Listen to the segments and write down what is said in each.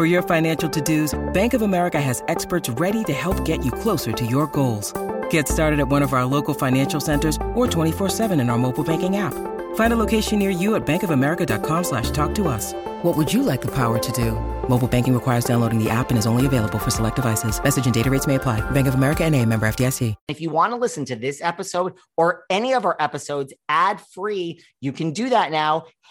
For your financial to-dos, Bank of America has experts ready to help get you closer to your goals. Get started at one of our local financial centers or 24-7 in our mobile banking app. Find a location near you at bankofamerica.com slash talk to us. What would you like the power to do? Mobile banking requires downloading the app and is only available for select devices. Message and data rates may apply. Bank of America and a member FDIC. If you want to listen to this episode or any of our episodes ad-free, you can do that now.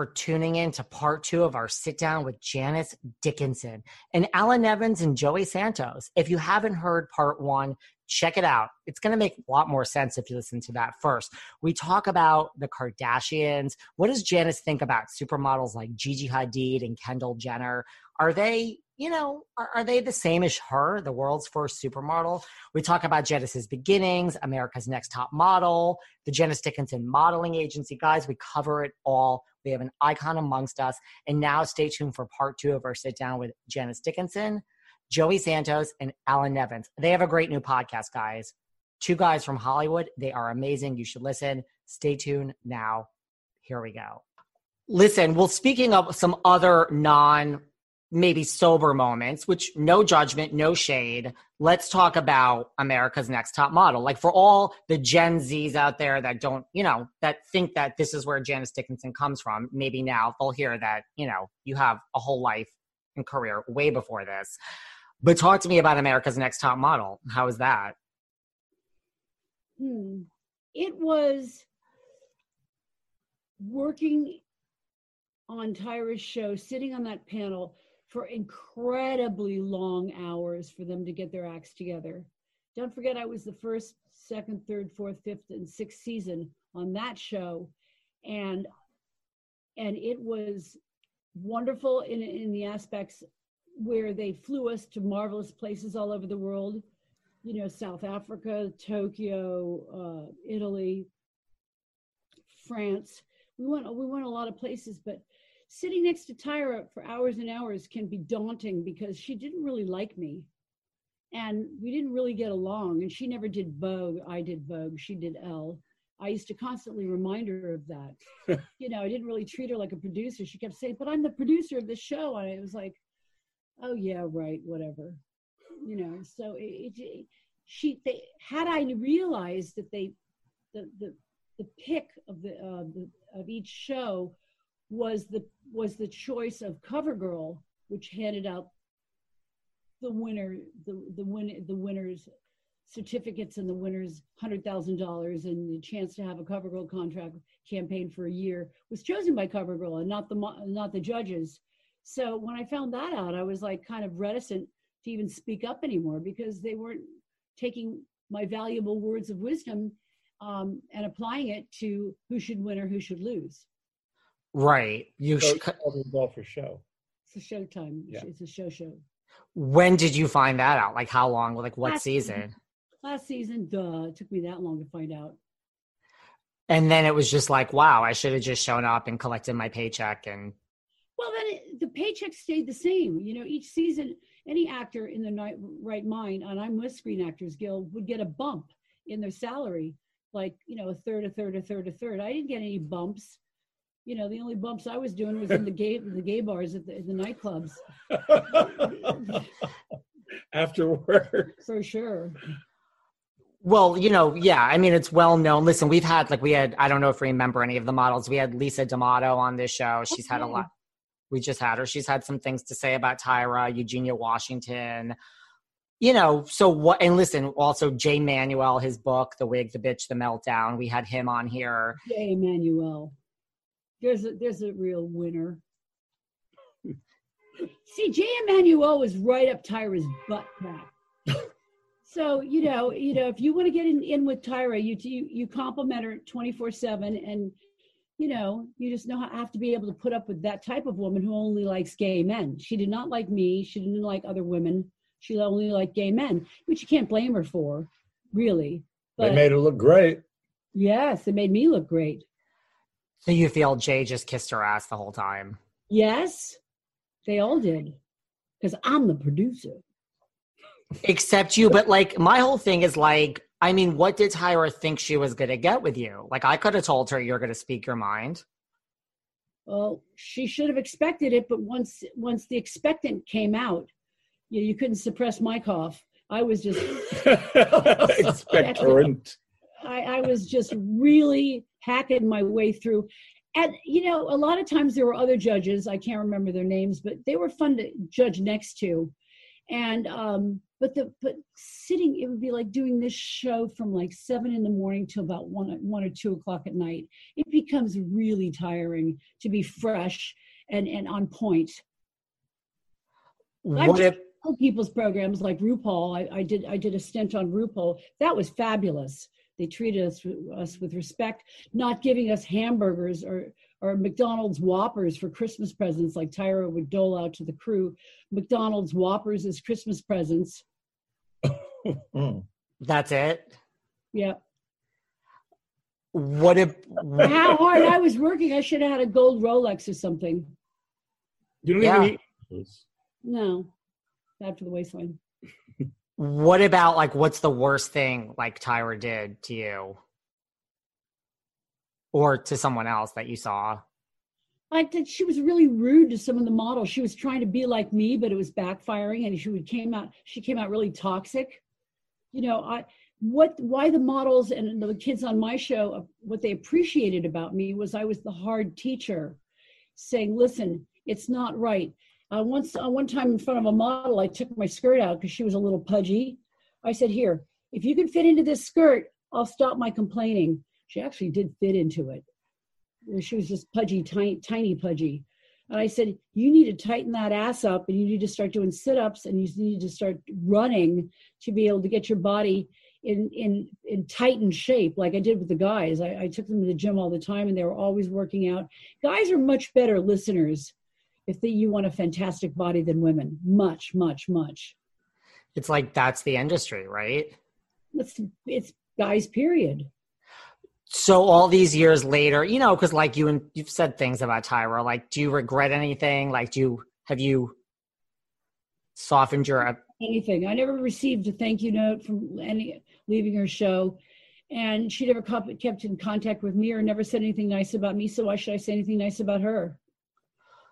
For tuning in to part two of our sit down with Janice Dickinson and Alan Nevins and Joey Santos. If you haven't heard part one, check it out. It's going to make a lot more sense if you listen to that first. We talk about the Kardashians. What does Janice think about supermodels like Gigi Hadid and Kendall Jenner? Are they you know, are, are, they the same as her, the world's first supermodel? We talk about Janice's beginnings, America's Next Top Model, the Janice Dickinson Modeling Agency. Guys, we cover it all. We have an icon amongst us. And now stay tuned for part two of our sit down with Janice Dickinson, Joey Santos, and Alan Nevins. They have a great new podcast, guys. Two guys from Hollywood. They are amazing. You should listen. Stay tuned now. Here we go. Listen, well, speaking of some other non maybe sober moments, which no judgment, no shade. Let's talk about America's Next Top Model. Like for all the Gen Zs out there that don't, you know, that think that this is where Janice Dickinson comes from, maybe now they'll hear that, you know, you have a whole life and career way before this. But talk to me about America's Next Top Model. How is that? Hmm. It was working on Tyra's show, sitting on that panel for incredibly long hours for them to get their acts together. Don't forget, I was the first, second, third, fourth, fifth, and sixth season on that show, and and it was wonderful in in the aspects where they flew us to marvelous places all over the world. You know, South Africa, Tokyo, uh, Italy, France. We went we went a lot of places, but sitting next to Tyra for hours and hours can be daunting because she didn't really like me. And we didn't really get along. And she never did Vogue. I did Vogue. She did Elle. I used to constantly remind her of that. you know, I didn't really treat her like a producer. She kept saying, but I'm the producer of the show. And it was like, oh, yeah, right, whatever. You know, so it, it she, they, had I realized that they, the, the, the pick of the, uh, the of each show was the was the choice of CoverGirl, which handed out the winner the the win the winners certificates and the winners hundred thousand dollars and the chance to have a CoverGirl contract campaign for a year was chosen by CoverGirl and not the not the judges. So when I found that out, I was like kind of reticent to even speak up anymore because they weren't taking my valuable words of wisdom um, and applying it to who should win or who should lose. Right. You so should ball for show. It's a showtime. Yeah. It's a show show. When did you find that out? Like how long? Like what Last season? Last season, duh, it took me that long to find out. And then it was just like, wow, I should have just shown up and collected my paycheck and Well, then it, the paycheck stayed the same. You know, each season, any actor in the night, right mind, and I'm with Screen Actors Guild, would get a bump in their salary, like you know, a third, a third, a third, a third. I didn't get any bumps. You know, the only bumps I was doing was in the gay the gay bars at the, in the nightclubs, Afterward. for sure. Well, you know, yeah. I mean, it's well known. Listen, we've had like we had. I don't know if you remember any of the models. We had Lisa D'Amato on this show. She's had a lot. We just had her. She's had some things to say about Tyra, Eugenia Washington. You know, so what? And listen, also Jay Manuel, his book, "The Wig, the Bitch, the Meltdown." We had him on here. Jay Emmanuel. There's a there's a real winner. See, Jay Emanuel was right up Tyra's butt crack. so you know, you know, if you want to get in, in with Tyra, you you you compliment her twenty four seven, and you know, you just know how have to be able to put up with that type of woman who only likes gay men. She did not like me. She didn't like other women. She only liked gay men, which you can't blame her for, really. They made her look great. yes, it made me look great. So you feel Jay just kissed her ass the whole time? Yes, they all did. Because I'm the producer. Except you, but like my whole thing is like, I mean, what did Tyra think she was gonna get with you? Like, I could have told her you're gonna speak your mind. Well, she should have expected it, but once once the expectant came out, you, you couldn't suppress my cough. I was just Expectorant. I, I was just really hacking my way through. And you know, a lot of times there were other judges, I can't remember their names, but they were fun to judge next to. And um, but the but sitting, it would be like doing this show from like seven in the morning till about one one or two o'clock at night. It becomes really tiring to be fresh and and on point. What if people's programs like RuPaul. I, I did I did a stint on RuPaul. That was fabulous. They treated us us with respect, not giving us hamburgers or or McDonald's Whoppers for Christmas presents like Tyra would dole out to the crew. McDonald's Whoppers as Christmas presents. That's it? Yeah. What if how hard I was working, I should have had a gold Rolex or something. You don't Yeah. even eat. No. Back to the waistline. What about like what's the worst thing like Tyra did to you? Or to someone else that you saw? Think she was really rude to some of the models. She was trying to be like me, but it was backfiring, and she would came out. She came out really toxic. You know, I what why the models and the kids on my show uh, what they appreciated about me was I was the hard teacher, saying, "Listen, it's not right." Uh, once, uh, one time in front of a model, I took my skirt out because she was a little pudgy. I said, "Here, if you can fit into this skirt, I'll stop my complaining." She actually did fit into it she was just pudgy, tiny, tiny pudgy. And I said, You need to tighten that ass up and you need to start doing sit ups and you need to start running to be able to get your body in, in, in tightened shape, like I did with the guys. I, I took them to the gym all the time and they were always working out. Guys are much better listeners if they, you want a fantastic body than women. Much, much, much. It's like that's the industry, right? It's, it's guys, period. So all these years later, you know, because like you and you've said things about Tyra. Like, do you regret anything? Like, do you have you softened your? Uh, anything. I never received a thank you note from any leaving her show, and she never kept in contact with me or never said anything nice about me. So why should I say anything nice about her?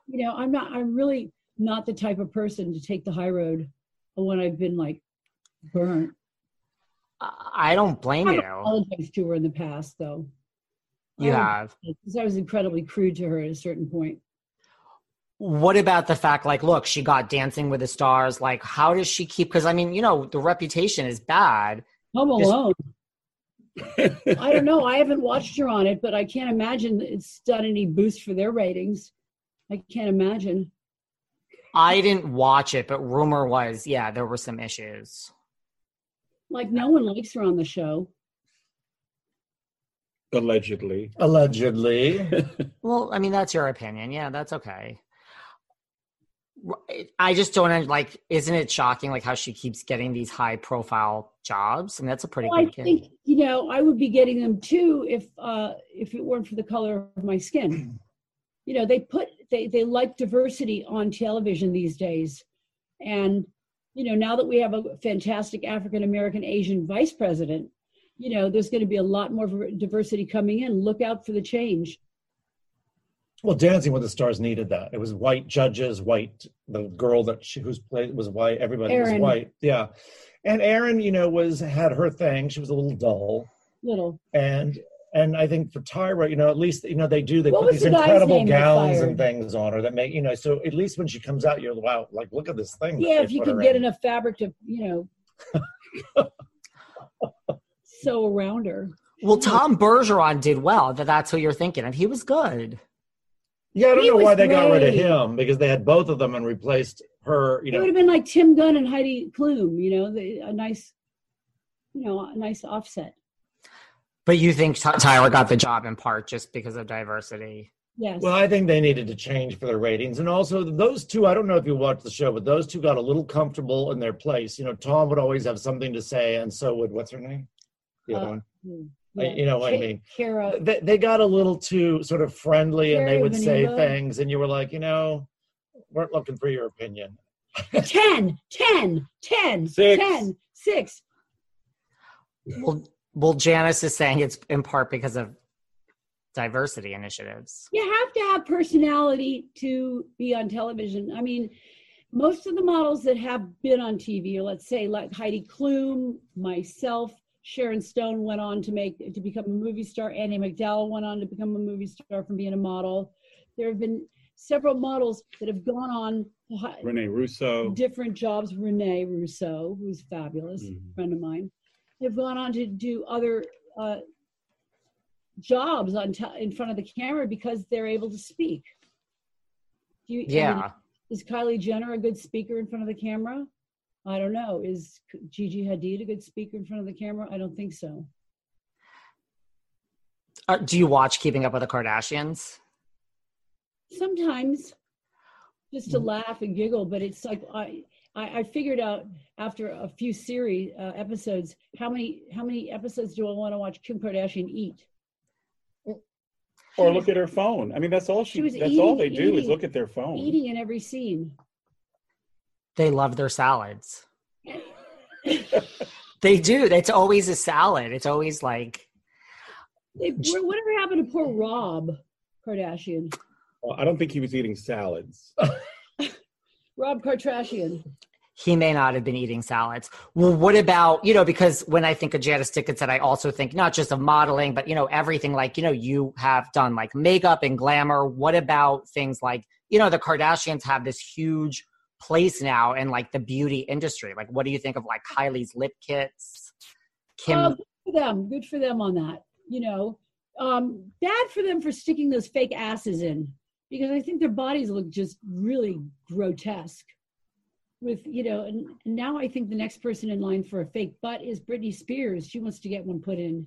You know, I'm not. I'm really not the type of person to take the high road when I've been like burnt. I don't blame you. I've you. apologized to her in the past, though. You I have. because I was incredibly crude to her at a certain point. What about the fact, like, look, she got Dancing with the Stars. Like, how does she keep? Because I mean, you know, the reputation is bad. Home Just- Alone. I don't know. I haven't watched her on it, but I can't imagine it's done any boost for their ratings. I can't imagine. I didn't watch it, but rumor was, yeah, there were some issues. Like no one likes her on the show. Allegedly. Allegedly. Well, I mean, that's your opinion. Yeah, that's okay. I just don't like. Isn't it shocking, like how she keeps getting these high profile jobs? And that's a pretty well, good I think you know I would be getting them too if uh, if it weren't for the color of my skin. You know, they put they they like diversity on television these days, and you know now that we have a fantastic African American Asian vice president, you know there's going to be a lot more diversity coming in. Look out for the change. Well, Dancing with the Stars needed that. It was white judges, white. The girl that she who's played was white. Everybody Erin. was white. Yeah, and Erin, you know, was had her thing. She was a little dull, Little. and and I think for Tyra, you know, at least you know they do. They What put these the incredible gowns and things on her that make you know. So at least when she comes out, you're wow, like look at this thing. Yeah, if you can get in. enough fabric to you know sew around her. Well, Tom Bergeron did well. That that's who you're thinking of. He was good. Yeah, I don't He know why was they got rid of him because they had both of them and replaced her. You It would have been like Tim Gunn and Heidi Klum, you know, the, a nice, you know, a nice offset. But you think Ty- Tyra got the job in part just because of diversity? Yes. Well, I think they needed to change for their ratings. And also, those two, I don't know if you watched the show, but those two got a little comfortable in their place. You know, Tom would always have something to say, and so would, what's her name? The other Uh, one. Mm, I- you know what I mean. Kara, They, they got a little too sort of friendly and they Carrie would say things, and you were like, you know, weren't looking for your opinion. 10, 10, 10, Six. 10, 6. Well, well, Janice is saying it's in part because of diversity initiatives. You have to have personality to be on television. I mean, most of the models that have been on TV, let's say like Heidi Klum, myself, Sharon Stone went on to make to become a movie star. Andie MacDowell went on to become a movie star from being a model. There have been several models that have gone on to hi- Rene Russo. different jobs. Rene Russo, who's fabulous, Mhm. friend of mine, have gone on to do other uh, jobs on te- in front of the camera because they're able to speak. Do you, I mean, Yeah. is Kylie Jenner a good speaker in front of the camera? I don't know. Is Gigi Hadid a good speaker in front of the camera? I don't think so. Uh, do you watch Keeping Up with the Kardashians? Sometimes, just Mm. to laugh and giggle, but it's like I. I I figured out after a few series uh, episodes how many how many episodes do I want to watch Kim Kardashian eat? Or look at her phone. I mean, that's all she. She was that's all they eating- do is look at their phone. Eating in every scene. They love their salads. They do. It's always a salad. It's always like They, whatever happened to poor Rob Kardashian? Well, I don't think he was eating salads. Rob Kardashian. he may not have been eating salads. Well, what about, you know, because when I think of Janice Dickinson, I also think not just of modeling, but, you know, everything like, you know, you have done like makeup and glamour. What about things like, you know, the Kardashians have this huge place now in like the beauty industry. Like, what do you think of like Kylie's lip kits? Kim, Um, good for them. Good for them on that. You know, um, bad for them for sticking those fake asses in because I think their bodies look just really grotesque. With you know, and, and now I think the next person in line for a fake butt is Britney Spears. She wants to get one put in.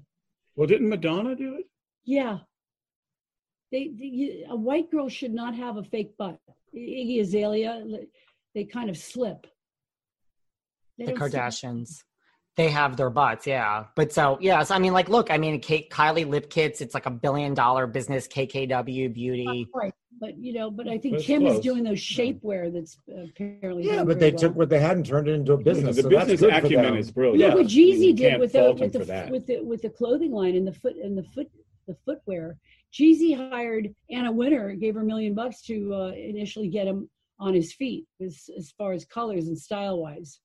Well, didn't Madonna do it? Yeah. They, they a white girl should not have a fake butt. Iggy Azalea, they kind of slip. They the don't slip. Kardashians. They have their butts, yeah. But so, yes, I mean, like, look, I mean, Kate, Kylie Lip Kits, it's like a billion dollar business, KKW Beauty. Right, but you know, but I think That's Kim is doing those shapewear that's uh, apparently. Yeah, but very they took what they had and turned it into a business. the so that's business good for acumen them. is brilliant. Yeah. Look what You Yeezy did can't with the with the with the with the clothing line and the foot and the foot the footwear. Yeezy hired Anna Wintour, gave her a million bucks to uh, initially get him on his feet as as far as colors and style wise.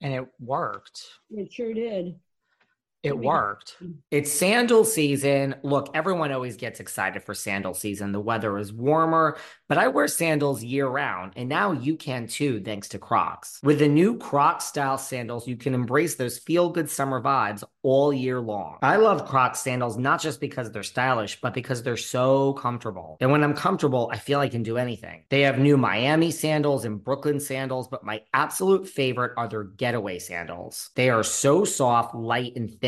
And it worked. It sure did. It worked. It's sandal season. Look, everyone always gets excited for sandal season. The weather is warmer, but I wear sandals year round, and now you can too, thanks to Crocs. With the new Crocs style sandals, you can embrace those feel good summer vibes all year long. I love Crocs sandals not just because they're stylish, but because they're so comfortable. And when I'm comfortable, I feel I can do anything. They have new Miami sandals and Brooklyn sandals, but my absolute favorite are their getaway sandals. They are so soft, light, and thin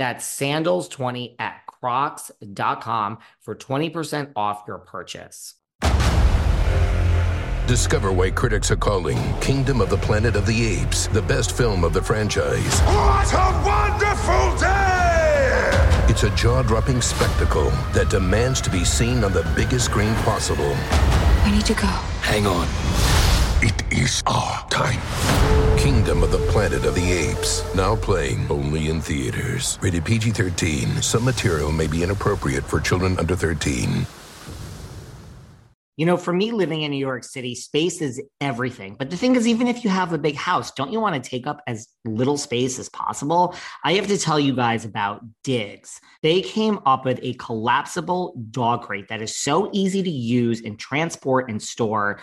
That's sandals20 at crocs.com for 20% off your purchase. Discover why critics are calling Kingdom of the Planet of the Apes the best film of the franchise. What a wonderful day! It's a jaw dropping spectacle that demands to be seen on the biggest screen possible. We need to go. Hang on. It is our time. Kingdom of the Planet of the Apes. Now playing only in theaters. Rated PG 13. Some material may be inappropriate for children under 13. You know, for me living in New York City, space is everything. But the thing is, even if you have a big house, don't you want to take up as little space as possible? I have to tell you guys about Diggs. They came up with a collapsible dog crate that is so easy to use and transport and store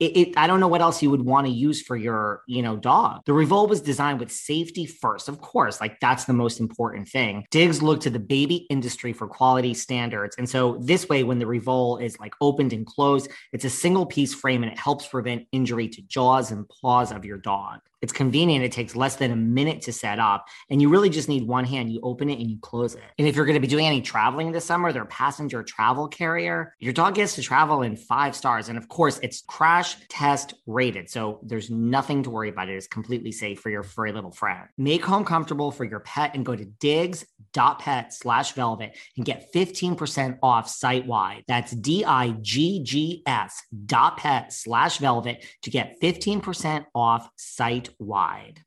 it, it, I don't know what else you would want to use for your, you know, dog. The Revol was designed with safety first, of course, like that's the most important thing. Diggs look to the baby industry for quality standards. And so this way, when the Revol is like opened and closed, it's a single piece frame and it helps prevent injury to jaws and paws of your dog. It's convenient. It takes less than a minute to set up, and you really just need one hand. You open it and you close it. And if you're going to be doing any traveling this summer, they're a passenger travel carrier. Your dog gets to travel in five stars. And of course, it's crash test rated. So there's nothing to worry about. It is completely safe for your furry little friend. Make home comfortable for your pet and go to diggs.pet slash velvet and get 15% off site wide. That's D I G G S dot pet slash velvet to get 15% off site wide.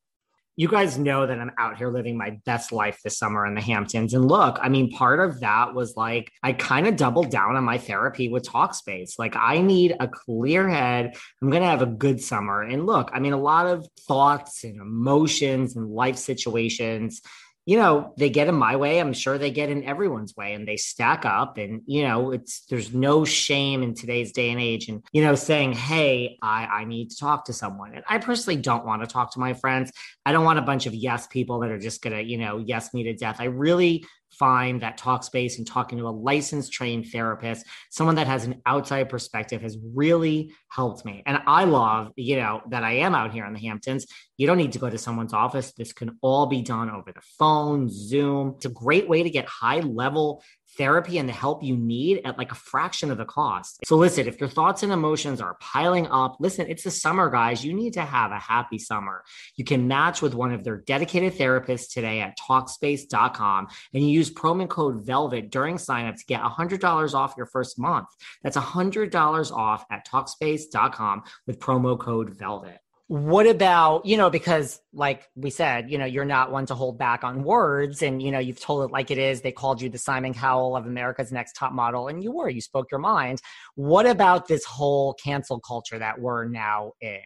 You guys know that I'm out here living my best life this summer in the Hamptons. And look, I mean, part of that was like, I kind of doubled down on my therapy with Talkspace. Like, I need a clear head. I'm going to have a good summer. And look, I mean, a lot of thoughts and emotions and life situations you know, they get in my way. I'm sure they get in everyone's way and they stack up. And, you know, it's there's no shame in today's day and age. And, you know, saying, hey, I, I need to talk to someone. And I personally don't want to talk to my friends. I don't want a bunch of yes people that are just going to, you know, yes me to death. I really find that Talkspace and talking to a licensed trained therapist, someone that has an outside perspective has really helped me. And I love, you know, that I am out here in the Hamptons. You don't need to go to someone's office. This can all be done over the phone, Zoom. It's a great way to get high level therapy and the help you need at like a fraction of the cost. So listen, if your thoughts and emotions are piling up, listen, it's the summer, guys. You need to have a happy summer. You can match with one of their dedicated therapists today at talkspace.com and you use promo code VELVET during signup to get $100 off your first month. That's $100 off at talkspace.com with promo code VELVET what about you know because like we said you know you're not one to hold back on words and you know you've told it like it is. They called you the simon cowell of america's next top model and you were you spoke your mind. What about this whole cancel culture that we're now in?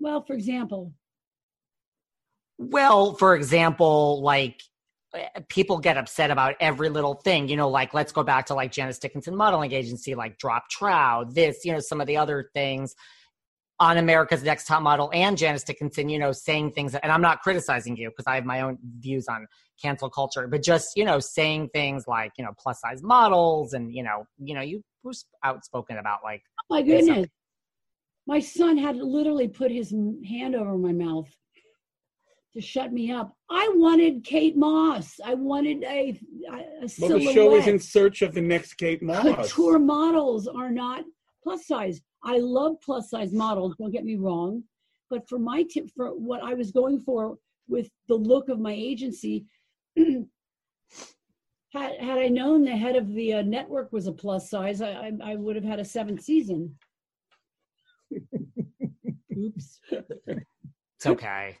Well for example. Well for example like people get upset about every little thing you know like let's go back to like janice dickinson modeling agency like drop trow this you know some of the other things on America's Next Top Model and Janice Dickinson, you know, saying things, and I'm not criticizing you because I have my own views on cancel culture, but just, you know, saying things like, you know, plus size models and, you know, you know, you were outspoken about like, oh my goodness. My son had literally put his hand over my mouth to shut me up. I wanted Kate Moss. I wanted a, a well, the show is in search of the next Kate Moss. Couture models are not plus size. I love plus size models, don't get me wrong. But for my tip, for what I was going for with the look of my agency, had, had I known the head of the uh, network was a plus size, I, I, I would have had a seventh season. Oops. It's okay.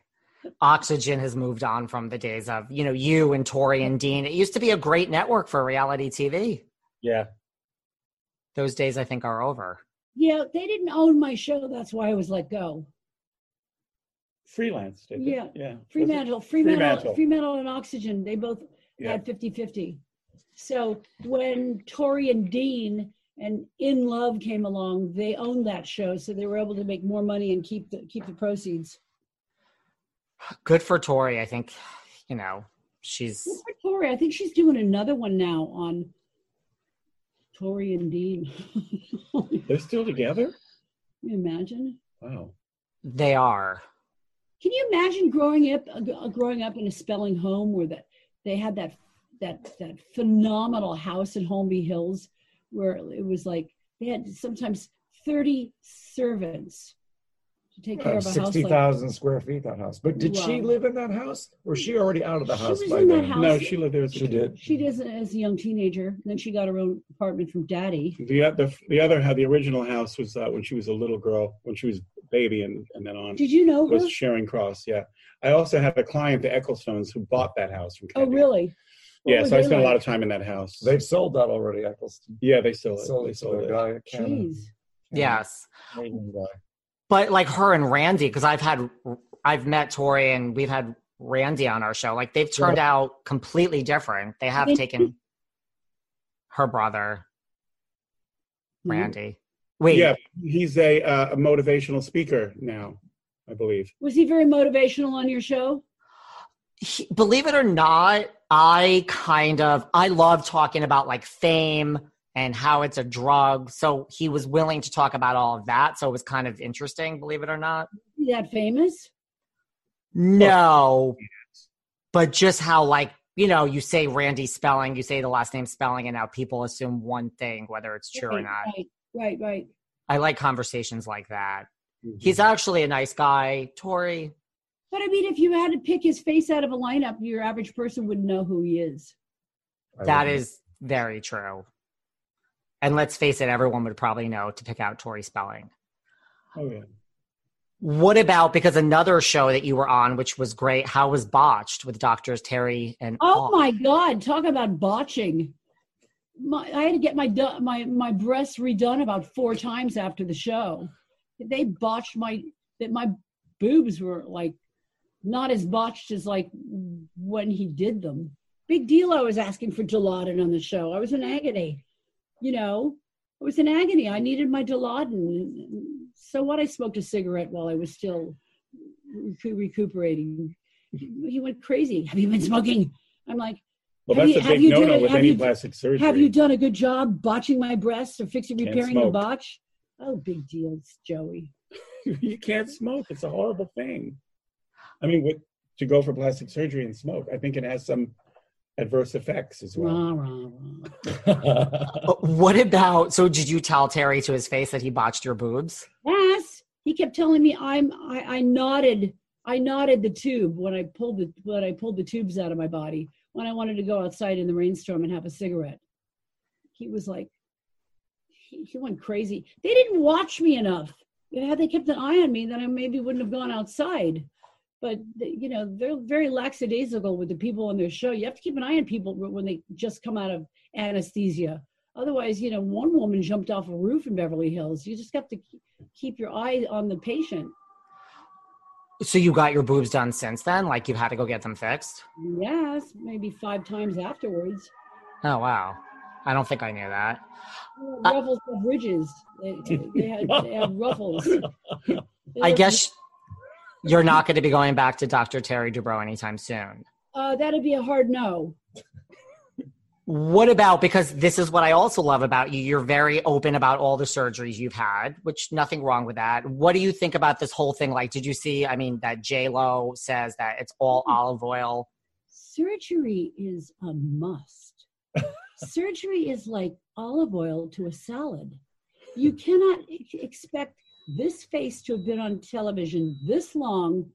Oxygen has moved on from the days of, you know, you and Tori and Dean. It used to be a great network for reality TV. Yeah. Those days, I think, are over. Yeah, they didn't own my show. That's why I was let go. Freelance. Yeah. Yeah. Fremantle, Fremantle, Fremantle, Fremantle and Oxygen. They both Yeah. at 50 50. So when Tori and Dean and In Love came along, they owned that show, so they were able to make more money and keep the keep the proceeds. Good for Tori. I think, you know, she's Good for Tori. I think she's doing another one now on Tori and Dean. They're still together? Can you imagine? Wow. they are. Can you imagine growing up uh, growing up in a spelling home where that they had that that that phenomenal house in Holmby Hills where it was like they had sometimes 30 servants to take care of a house Sixty like thousand square feet that house. But did she Wow. live in that house? Or was she already out of the She house was by in that then? house. No, she lived there as a She kid. did. she did as a young teenager and then she got her own apartment from daddy The, o- the the other the original house was uh, when she was a little girl, when she was baby, and, and then on did you know her was Sharon Cross. Yeah, I also had a client, the Ecclestones, who bought that house from. oh Kennedy. really What Yeah, were so I they spent a lot like? of time in that house. They've sold that already, Ecclestone. yeah, they sold it. Sold They it to sold a it. guy Canada. Jeez. Yes. Canadian guy. But like her and Randy, because I've had, I've met Tori and we've had Randy on our show. Like they've turned out completely different. They have taken her brother, Mhm. Randy. Wait, Yeah, he's a, uh, a motivational speaker now, I believe. was he very motivational on your show he- believe it or not, I kind of I love talking about like fame and how it's a drug. So he was willing to talk about all of that. So it was kind of interesting, believe it or not. Is that famous No, but just how like you know you say Randy spelling, you say the last name spelling, and now people assume one thing whether it's true or not. right right right I like conversations like that. Mm-hmm. He's actually a nice guy, Tori. but i mean if you had to pick his face out of a lineup your average person wouldn't know who he is I That wouldn't. is very true. And let's face it, everyone would probably know to pick out Tori Spelling. Oh yeah. What about because another show that you were on, which was great, How Was Botched with doctors Terry and oh Aw. my god talk about botching my, i had to get my my my breasts redone about four times after the show they botched my that my boobs were like not as botched as like when he did them big deal i was asking for dilaudid on the show i was in agony you know i was in agony. I needed my dilaudid so what? I smoked a cigarette while i was still recu- recuperating. He went crazy. Have you been smoking? I'm like Well, Have that's you- a big no-no done- with any you- plastic surgery. have you done a good job botching my breasts or fixing repairing the botch? Oh big deal it's joey. You can't smoke. It's a horrible thing. I mean, to go for plastic surgery and smoke, I think it has some adverse effects as well. rah, rah, rah. What about so did you tell Terry to his face that he botched your boobs? yes he kept telling me i'm I, I nodded i nodded the tube when i pulled the when i pulled the tubes out of my body when i wanted to go outside in the rainstorm and have a cigarette he was like he, he went crazy they didn't watch me enough had they kept an eye on me then i maybe wouldn't have gone outside but you know they're very lackadaisical with the people on their show you have to keep an eye on people when they just come out of anesthesia otherwise you know one woman jumped off a roof in beverly hills you just have to keep your eye on the patient. So you got your boobs done since then? Like you had to go get them fixed? Yes, maybe five times afterwards. Oh wow. I don't think I knew that. Uh, ruffles have ridges. They, they, had, they have ruffles. I guess you're not going to be going back to Dr. Terry Dubrow anytime soon. uh, that'd be a hard no. What about because this is what I also love about you. You're very open about all the surgeries you've had, which nothing wrong with that. What do you think about this whole thing? Like, did you see? I mean, that J Lo says that it's all olive oil. Surgery is a must. Surgery is like olive oil to a salad. You cannot expect this face to have been on television this long.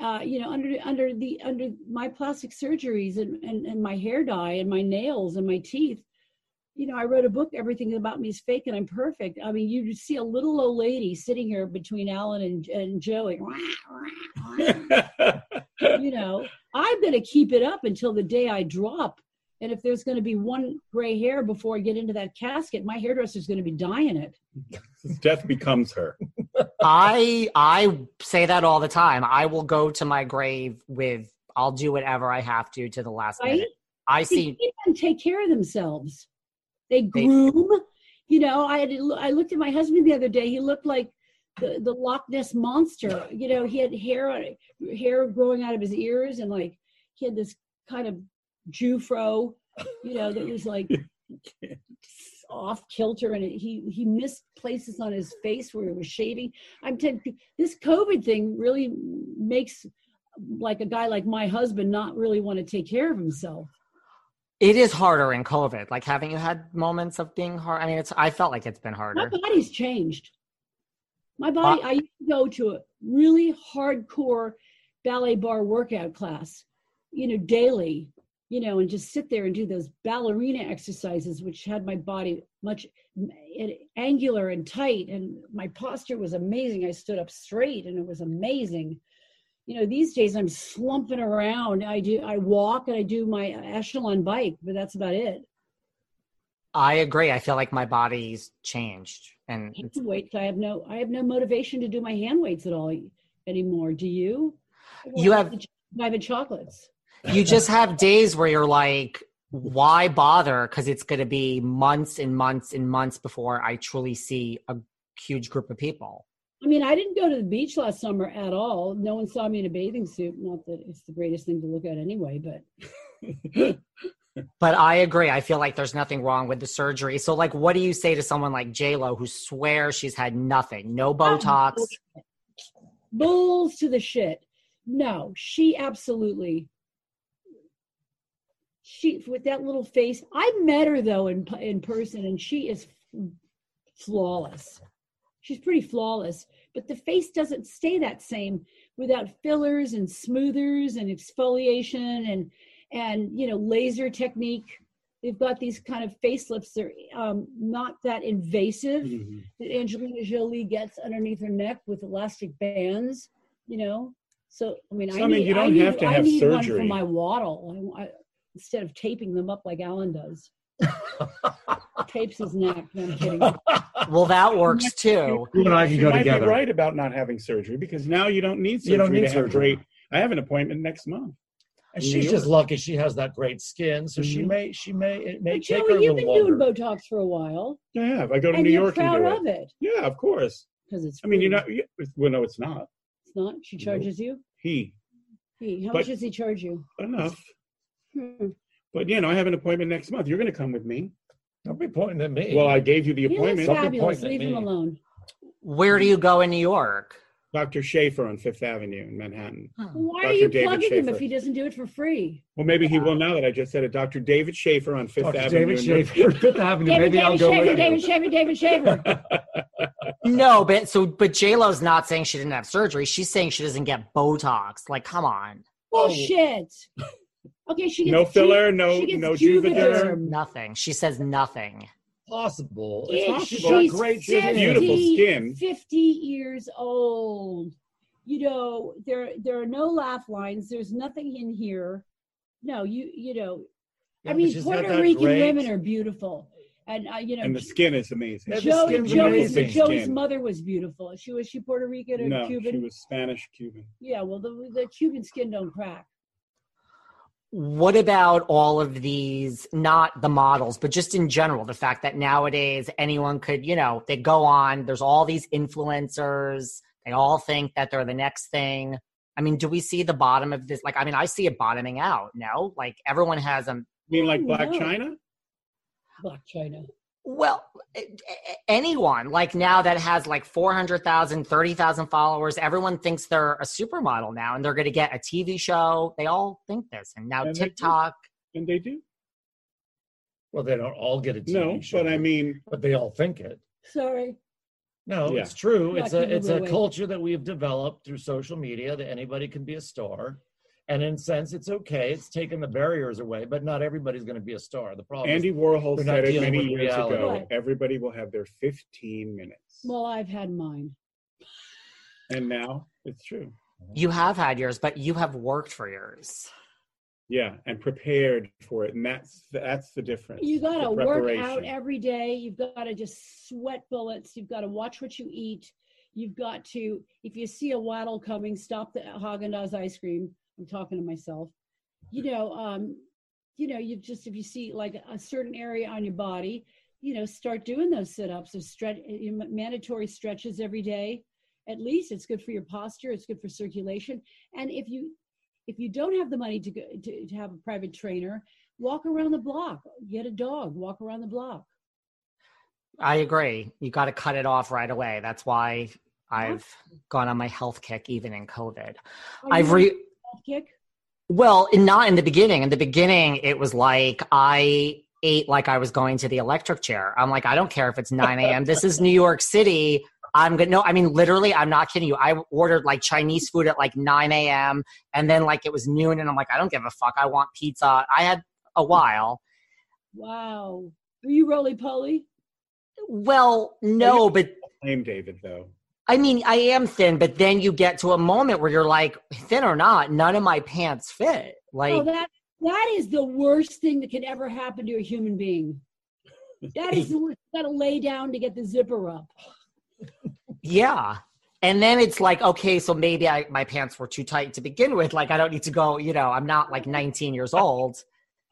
Uh, you know, under under the under my plastic surgeries and, and and my hair dye and my nails and my teeth. You know, I wrote a book. Everything about me is fake, and I'm perfect. I mean, you see a little old lady sitting here between Alan and, and Joey. you know, I'm going to keep it up until the day I drop. And if there's going to be one gray hair before I get into that casket, my hairdresser's going to be dyeing it. Death becomes her. I I say that all the time. I will go to my grave with I'll do whatever I have to to the last Right? minute. I See, see. people take care of themselves. They groom. You know, I had I looked at my husband the other day. He looked like the, the Loch Ness monster. You know, he had hair on hair growing out of his ears, and like he had this kind of Jew fro. You know, that was like off kilter, and he he missed places on his face where he was shaving. I'm telling you, this COVID thing really makes like a guy like my husband not really want to take care of himself. It is harder in COVID. Like, haven't you had moments of being hard? I mean, it's. I felt like it's been harder. My body's changed. My uh, body, I used to go to a really hardcore ballet barre workout class, you know, daily, you know, and just sit there and do those ballerina exercises, which had my body much angular and tight. And my posture was amazing. I stood up straight and it was amazing. You know, these days I'm slumping around. I do, I walk and I do my echelon bike, but that's about it. I agree. I feel like my body's changed, and hand weights. I have no I have no motivation to do my hand weights at all anymore. Do you? You have- Private chocolates. You just have days where you're like, why bother? Because it's going to be months and months and months before I truly see a huge group of people. I mean, I didn't go to the beach last summer at all. No one saw me in a bathing suit. Not that it's the greatest thing to look at anyway, but But I agree. I feel like there's nothing wrong with the surgery. So, like, what do you say to someone like J Lo who swears she's had nothing, no Botox? bulls to the shit. No, she absolutely. She with that little face. I met her though in in person, and she is flawless. She's pretty flawless, but the face doesn't stay that same without fillers and smoothers and exfoliation and and you know laser technique. They've got these kind of facelifts. They're um, not that invasive Mhm. that Angelina Jolie gets underneath her neck with elastic bands, you know. So I mean, So, I, I mean, need, you don't I need, have to I have need one for surgery. my waddle I, I, instead of taping them up like Alan does. Tapes his neck. No, I'm kidding. Well, that works too. You and I can She go might together. be right about not having surgery because now you don't need surgery You don't need to have surgery. great. I have an appointment next month. And she's just lucky she has that great skin, so she Mhm. may she may it may But take her a Joey, you've little been doing. Botox for a while, Yeah, I have. I go to and New you're York proud and do of it. it Yeah, of course. because it's. I mean, you're free. not. you- Well, no, it's not. It's not. She charges you. He He. How But- much does he charge you? enough. Hmm. But you know, I have an appointment next month. You're going to come with me. Don't be pointing at me. Well, I gave you the He looks appointment. Don't be fabulous. pointing at Leave him me. alone. Where do you go in New York? Dr. Schaefer on Fifth Avenue in Manhattan. Why are Dr. you David plugging him Schaefer. if he doesn't do it for free? Well, maybe he will now that I just said it. Dr. David Schaefer on Fifth Dr. Avenue. David in New- Schaefer, Fifth Avenue. David, Maybe I'll David go Shaver, with David you. Shaver, David Shaver. No, but so, but J Lo's not saying she didn't have surgery. She's saying she doesn't get Botox. Like, come on, Bullshit. Okay, she gets No Ju- filler, no- she no Juvederm. Juvederm. nothing. She says nothing. Possible. Yeah, It's She's possible. she's great 50. Beautiful skin. 50 years old. You know, there there are no laugh lines. There's nothing in here. No, you you know, Yeah, I but mean, she's Puerto that Rican great- women are beautiful, and uh, you know, and the skin is amazing. Yeah, the Joey, skin's Joey's, amazing. Joey's Skin. mother was beautiful. She was she Puerto Rican or No, Cuban? she was Spanish Cuban. Yeah, well, the the Cuban skin don't crack. What about all of these, not the models, but just in general, the fact that nowadays anyone could, you know, they go on, there's all these influencers, they all think that they're the next thing. I mean, do we see the bottom of this? Like, I mean, I see it bottoming out, no? Like, everyone has a, You mean like Black No. China? Blac Chyna. Well, a- a- anyone, like now that has like 400,000, 30,000 followers, everyone thinks they're a supermodel now and they're going to get a TV show. They all think this. And now And they. TikTok. And they do. Well, they don't all get a TV No, show, but I mean, but they all think it. Sorry. No, Yeah. it's true. It's a it's a culture that we have developed through social media that anybody can be a star. And in a sense, it's okay. It's taken the barriers away, but not everybody's going to be a star. The problem Andy Warhol we're said it many years reality. ago. Right. Everybody will have their 15 minutes. Well, I've had mine. and now it's true. You have had yours, but you have worked for yours. Yeah, and prepared for it. And that's that's the difference. You got to work out every day. You've got to just sweat bullets. You've got to watch what you eat. You've got to, if you see a waddle coming, stop the Haagen Dazs ice cream. I'm talking to myself. You know, um, you know, you just if you see like a certain area on your body, you know, start doing those sit-ups or stretch mandatory stretches every day. At least it's good for your posture, it's good for circulation. And if you if you don't have the money to go to, to have a private trainer, walk around the block, get a dog, walk around the block. I agree. You got to cut it off right away. That's why I've gone on my health kick even in COVID. I've re kick. Well, not in the beginning. In the beginning, it was like I ate like I was going to the electric chair. I'm like, I don't care if it's 9 a.m. this is New York City. I'm gonna no, I mean literally, I'm not kidding you. I ordered like Chinese food at like 9 a.m. and then like it was noon, and I'm like, I don't give a fuck. I want pizza. I had a while. Wow. Were you roly poly? Well, no, but Blame David though. I mean, I am thin, but then you get to a moment where you're like, thin or not, none of my pants fit. Like oh, that that is the worst thing that can ever happen to a human being. That is the worst. You got to lay down to get the zipper up. Yeah. And then it's like, okay, so maybe I, my pants were too tight to begin with. Like, I don't need to go, you know, I'm not like 19 years old.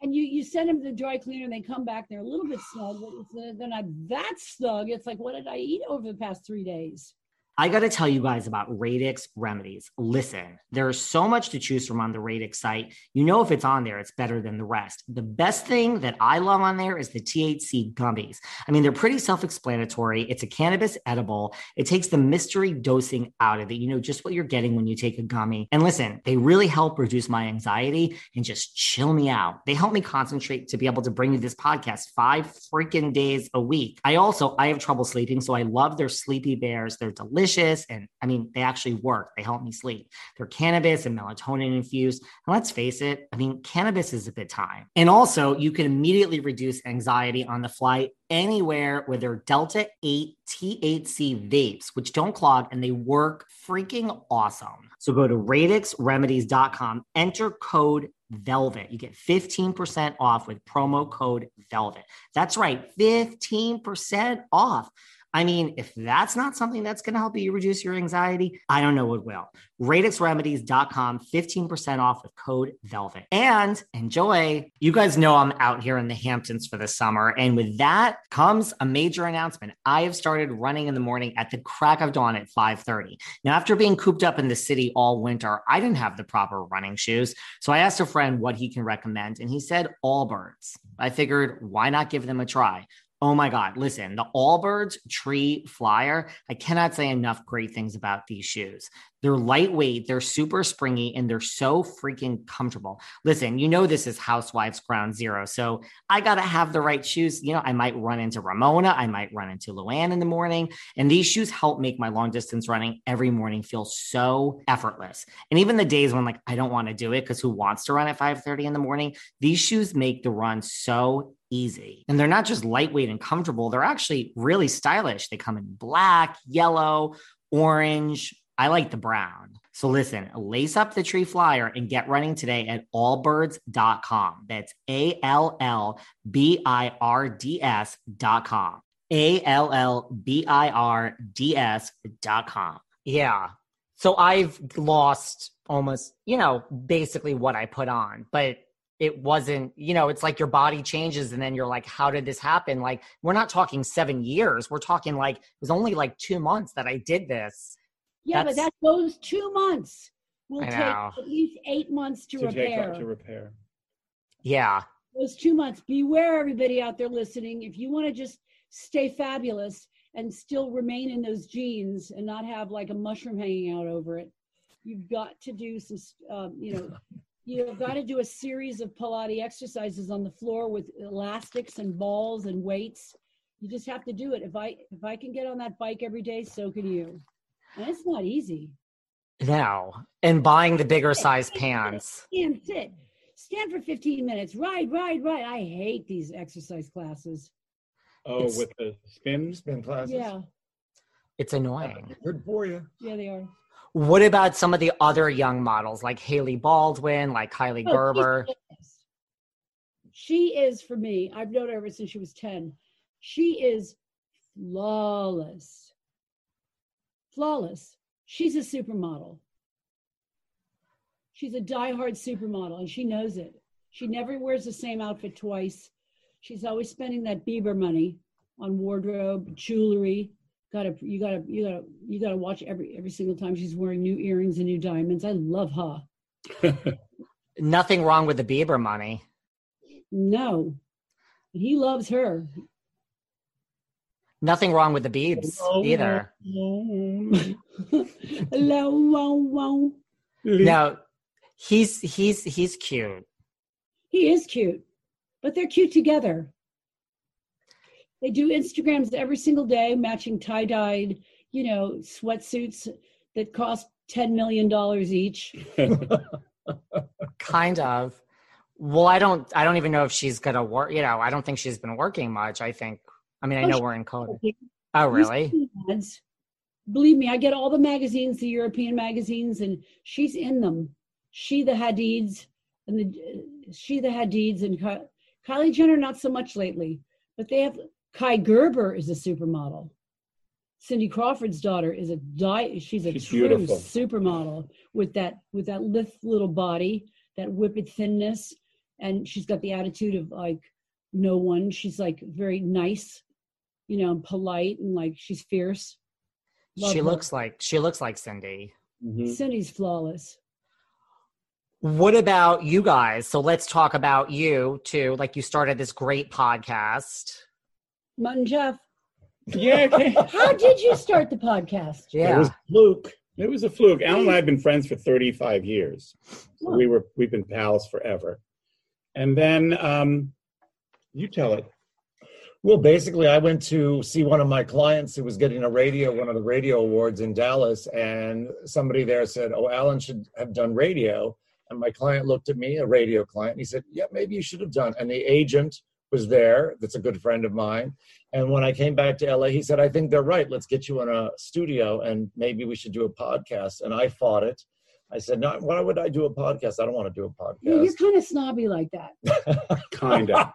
And you, you send them to the dry cleaner and they come back, they're a little bit snug, but they're not that snug. It's like, what did I eat over the past three days? I got to tell you guys about Radix Remedies. Listen, there's so much to choose from on the Radix site. You know, if it's on there, it's better than the rest. The best thing that I love on there is the THC gummies. I mean, they're pretty self explanatory. It's a cannabis edible, it takes the mystery dosing out of it. You know, just what you're getting when you take a gummy. And listen, they really help reduce my anxiety and just chill me out. They help me concentrate to be able to bring you this podcast five freaking days a week. I also, I have trouble sleeping, so I love their sleepy bears. They're delicious delicious. And I mean, they actually work. They help me sleep. They're cannabis and melatonin infused. And let's face it, I mean, cannabis is a bit time. And also, you can immediately reduce anxiety on the flight anywhere with their Delta 8 THC vapes, which don't clog and they work freaking awesome. So go to radixremedies.com, enter code Velvet. You get 15% off with promo code Velvet. That's right, 15% off. I mean, if that's not something that's going to help you reduce your anxiety, I don't know what will. RadixRemedies.com, 15% off with code VELVET. And enjoy. You guys know I'm out here in the Hamptons for the summer. And with that comes a major announcement. I have started running in the morning at the crack of dawn at 5.30. Now, after being cooped up in the city all winter, I didn't have the proper running shoes. So I asked a friend what he can recommend. And he said Allbirds. I figured, why not give them a try? Oh my God. Listen, the Allbirds Tree Flyer. I cannot say enough great things about these shoes. They're lightweight, they're super springy, and they're so freaking comfortable. Listen, you know, this is Housewives Ground Zero. So I got to have the right shoes. You know, I might run into Ramona, I might run into Luann in the morning. And these shoes help make my long distance running every morning feel so effortless. And even the days when like I don't want to do it because who wants to run at 5 30 in the morning? These shoes make the run so easy. And they're not just lightweight and comfortable, they're actually really stylish. They come in black, yellow, orange. I like the brown. So listen, lace up the tree flyer and get running today at allbirds.com. That's A L L B I R D S.com. A L L B I R D S.com. Yeah. So I've lost almost, you know, basically what I put on, but it wasn't you know it's like your body changes and then you're like how did this happen? Like we're not talking seven years. We're talking like it was only like two months that i did this. Yeah That's, but that those two months will take at least eight months to, To repair. take to repair. yeah. Those two months. Beware everybody out there listening. If you want to just stay fabulous and still remain in those jeans and not have like a mushroom hanging out over it you've got to do some um, you know you've got to do a series of Pilates exercises on the floor with elastics and balls and weights. You just have to do it. If I if I can get on that bike every day, so can you. And it's not easy. No. And buying the bigger size pants. Stand, sit. Stand for 15 minutes. Ride, ride, ride. I hate these exercise classes. Oh, It's- with the spin? Spin classes. Yeah. It's annoying. Good for you. Yeah, they are. What about some of the other young models like Hailey Baldwin, like Kylie Oh, Gerber? She is for me. I've known her ever since she was 10. She is flawless. Flawless. She's a supermodel. She's a diehard supermodel and she knows it. She never wears the same outfit twice. She's always spending that Bieber money on wardrobe, jewelry. Gotta you gotta you gotta you gotta watch every every single time she's wearing new earrings and new diamonds. I love her. Nothing wrong with the Bieber money. No. He loves her. Nothing wrong with the Biebs either. Hello, wow, wow. No, he's he's he's cute. He is cute, but they're cute together. They do Instagrams every single day, matching tie dyed, you know, sweatsuits that cost $10 million each. kind of. Well, I don't I don't even know if she's gonna work. You know, I don't think she's been working much. I think. I mean, I Oh, know we're in COVID. Oh, really? Believe me, I get all the magazines, the European magazines, and she's in them. She the Hadids and the she the Hadids and Kylie Jenner not so much lately, but they have Kaia Gerber is a supermodel. Cindy Crawford's daughter is a di- she's a She's true beautiful. supermodel with that with that lithe little body, that whipped thinness, and she's got the attitude of like no one. She's like very nice, you know, and polite and like she's fierce. Love she her. looks like she looks like Cindy. Mhm. Cindy's flawless. What about you guys? So let's talk about you too. Like you started this great podcast. Mutt and Jeff, Yeah, okay. how did you start the podcast? Yeah. It Yeah. was fluke. It was a fluke. Alan and I have been friends for 35 years. So we were we've been pals forever. And then um you tell it. Well, basically, I went to see one of my clients who was getting a radio, one of the radio awards in Dallas, and somebody there said, "Oh, Alan should have done radio." And my client looked at me, a radio client, and he said, "Yeah, maybe you should have done." And the agent was there. That's a good friend of mine. And when I came back to LA, he said, "I think they're right. Let's get you in a studio, and maybe we should do a podcast." And I fought it. I said, "No, why would I do a podcast? I don't want to do a podcast." Yeah, you're kind of snobby like that. Kind of.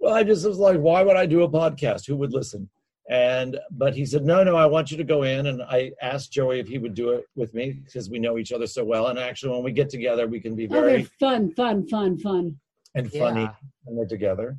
well, I just was like, why would I do a podcast? Who would listen? And but he said, no, no, I want you to go in. And I asked Joey if he would do it with me because we know each other so well. And actually, when we get together, we can be Oh, very fun, fun, fun, fun. And funny Yeah. when we're together.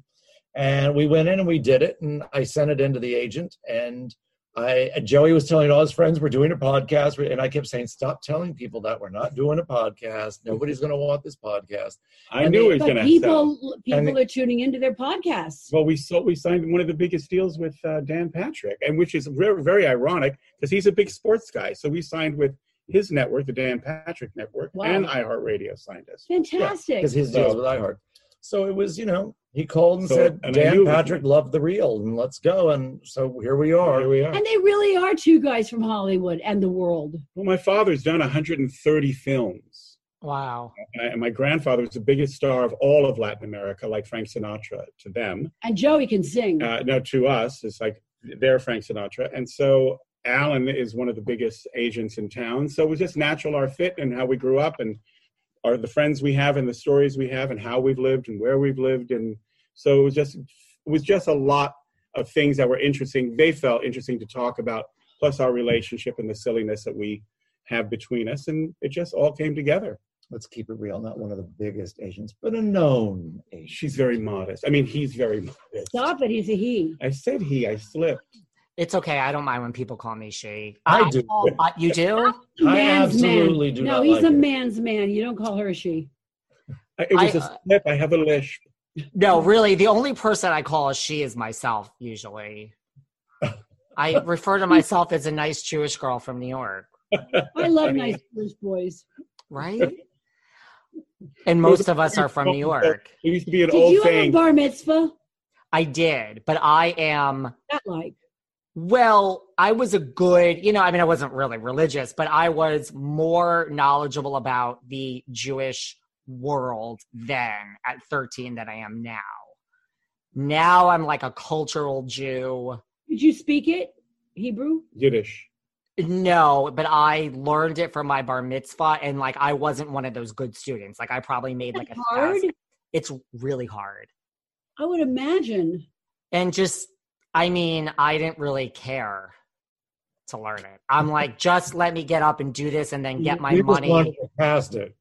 And we went in and we did it. And I sent it into the agent. And I Joey was telling all his friends we're doing a podcast. And I kept saying, stop telling people that we're not doing a podcast. Nobody's going to want this podcast. I And knew the- it was going to people, sell. people And the- are tuning into their podcasts. Well, we sold, we signed one of the biggest deals with uh, Dan Patrick, and which is very, very ironic because he's a big sports guy. So we signed with his network, the Dan Patrick Network, Wow. and iHeartRadio signed us. Fantastic. because his So- deals with iHeart. So it was, you know, he called and So- said, and Dan knew it was Patrick loved the real, and let's go. And so here we are. Here we are. and they really are two guys from Hollywood and the world. Well, my father's done 130 films. Wow. And my grandfather was the biggest star of all of Latin America, like Frank Sinatra to them. And Joey can sing. Uh, no, to us, it's like they're Frank Sinatra. And so Alan is one of the biggest agents in town. So it was just natural our fit and how we grew up and our the friends we have and the stories we have and how we've lived and where we've lived. And so it was just it was just a lot of things that were interesting. They felt interesting to talk about, plus our relationship and the silliness that we have between us. And it just all came together. Let's keep it real. Not one of the biggest asians but a known agent. She's very modest. I mean, he's very modest. Stop it. He's a he. I said he, I slipped. It's okay. I don't mind when people call me she. I do. Uh, you do? I Man's absolutely man. do no, not he's like a it. man's man. You don't call her a she. I- It was I, a slip. I have a lisp. No, really. The only person I call a she is myself, usually. I refer to myself as a nice Jewish girl from New York, I love I mean- nice Jewish boys. right? And most of us are from New York. There used to be an Did old you have a bar mitzvah? I did, but I am not like. Well, I was a good, you know, I mean, I wasn't really religious, but I was more knowledgeable about the Jewish world then at 13 than I am now. Now I'm like a cultural Jew. Did you speak it? Hebrew? Yiddish. No, but I learned it from my bar mitzvah, and like I wasn't one of those good students. Like I probably made like a hard? thousand- It's really hard. I would imagine. and just i mean i didn't really care to learn it i'm like just let me get up and do this and then get my We money wanted to past it.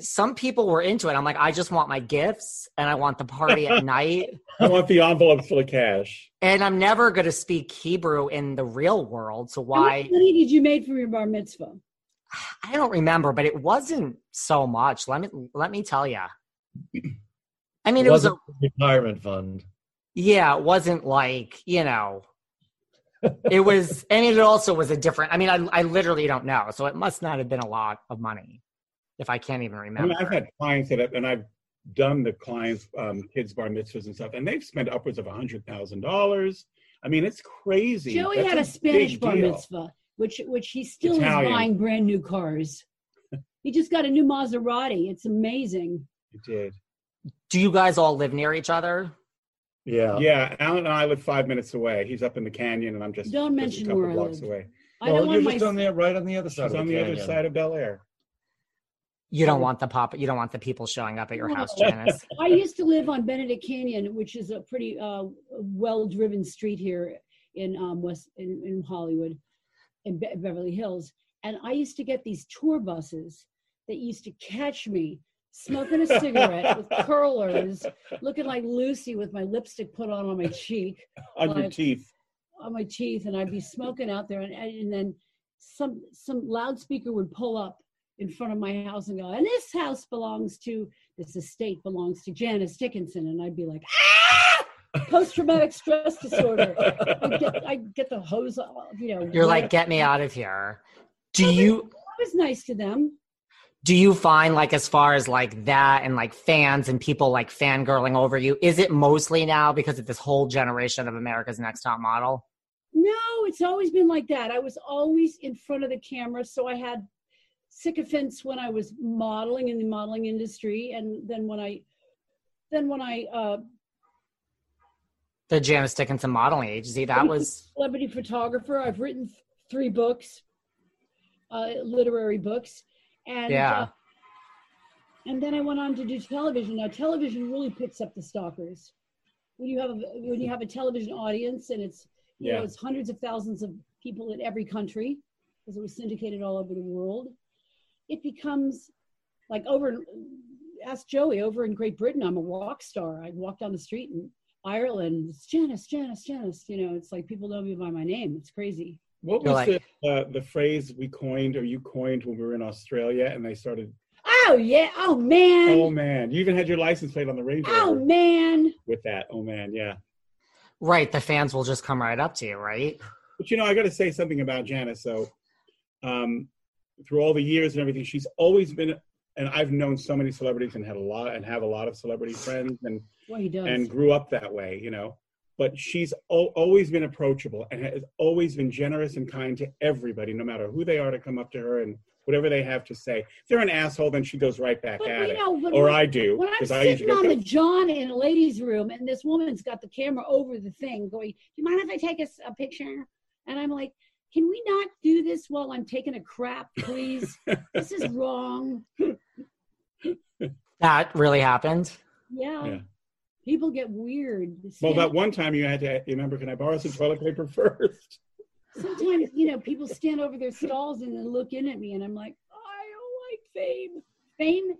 some people were into it. I'm like, I just want my gifts and I want the party at night. I want the envelope full of cash. And I'm never going to speak Hebrew in the real world. So why? How much why? money did you make for your bar mitzvah? I don't remember, but it wasn't so much. Let me let me tell you. I mean, it was a retirement fund. Yeah. It wasn't like you know. It was, and it also was a different. I mean, I I literally don't know, so it must not have been a lot of money, if I can't even I remember. mean, I've had clients that, have, and I've done the clients' um, kids' bar mitzvahs and stuff, and they've spent upwards of a hundred thousand dollars. I mean, it's crazy. Joey That's had a Spanish bar deal. mitzvah, which which he still Italian. is buying brand new cars. he just got a new Maserati. It's amazing. It did. Do you guys all live near each other? Yeah. Yeah, Alan and I live five minutes away. He's up in the canyon, and I'm just Don't just mention a couple where I blocks live. away. I Well, don't you're want just my on the right on the other side She's of on the the other canyon. side of Bel Air. You don't want the pop. You don't want the people showing up at your house, Janice. I used to live on Benedict Canyon, which is a pretty uh, well-driven street here in um, West in, in Hollywood, in Be- Beverly Hills. And I used to get these tour buses that used to catch me smoking a cigarette with curlers, looking like Lucy with my lipstick put on on my cheek, On your Like- teeth. on my teeth, and I'd be smoking out there, and, and then some some loudspeaker would pull up in front of my house and go, and this house belongs to this estate belongs to Janice Dickinson, and I'd be like, ah, post traumatic stress disorder. I get I get the hose, off, you know. You're like, get me out of here. Do No, you I was nice to them. Do you find like as far as like that and like fans and people like fangirling over you, is it mostly now because of this whole generation of America's Next Top Model? No, it's always been like that. I was always in front of the camera, so I had sycophants when I was modeling in the modeling industry, and then when I, then when I uh, The Janice Dickinson modeling agency. That was celebrity photographer. I've written th- three books, uh, literary books, and Yeah. uh, and then I went on to do television. Now television really picks up the stalkers. When you have a, when you have a television audience and it's you know it's hundreds of thousands of people in every country because it was syndicated all over the world, it becomes like over. Ask Joey over in Great Britain. I'm a rock star. I walk down the street in Ireland, it's Janice, Janice, Janice. You know, it's like people know me by my name. It's crazy. What You're was like- the uh, the phrase we coined or you coined when we were in Australia and they started? Oh yeah. Oh man. Oh man, you even had your license plate on the Range Oh man. with that. Oh man, yeah. right. The fans will just come right up to you, right? But you know, I got to say something about Janice. So, um, through all the years and everything, she's always been. And I've known so many celebrities and had a lot and have a lot of celebrity friends and Well, and grew up that way, you know. But she's al- always been approachable and has always been generous and kind to everybody, no matter who they are, to come up to her and whatever they have to say. If they're an asshole, then she goes right back But, at you it. know, but or when- I do. when I'm 'cause I sitting usually on go, the John in a ladies' room, and this woman's got the camera over the thing, going, "Do you mind if I take a picture?" And I'm like, "Can we not do this while I'm taking a crap, please? this is wrong." That really happened. Yeah. Yeah. People get weird. well, that one time you had to, remember, can I borrow some toilet paper first? sometimes you know people stand over their stalls and then look in at me and i'm like i don't like fame. Fame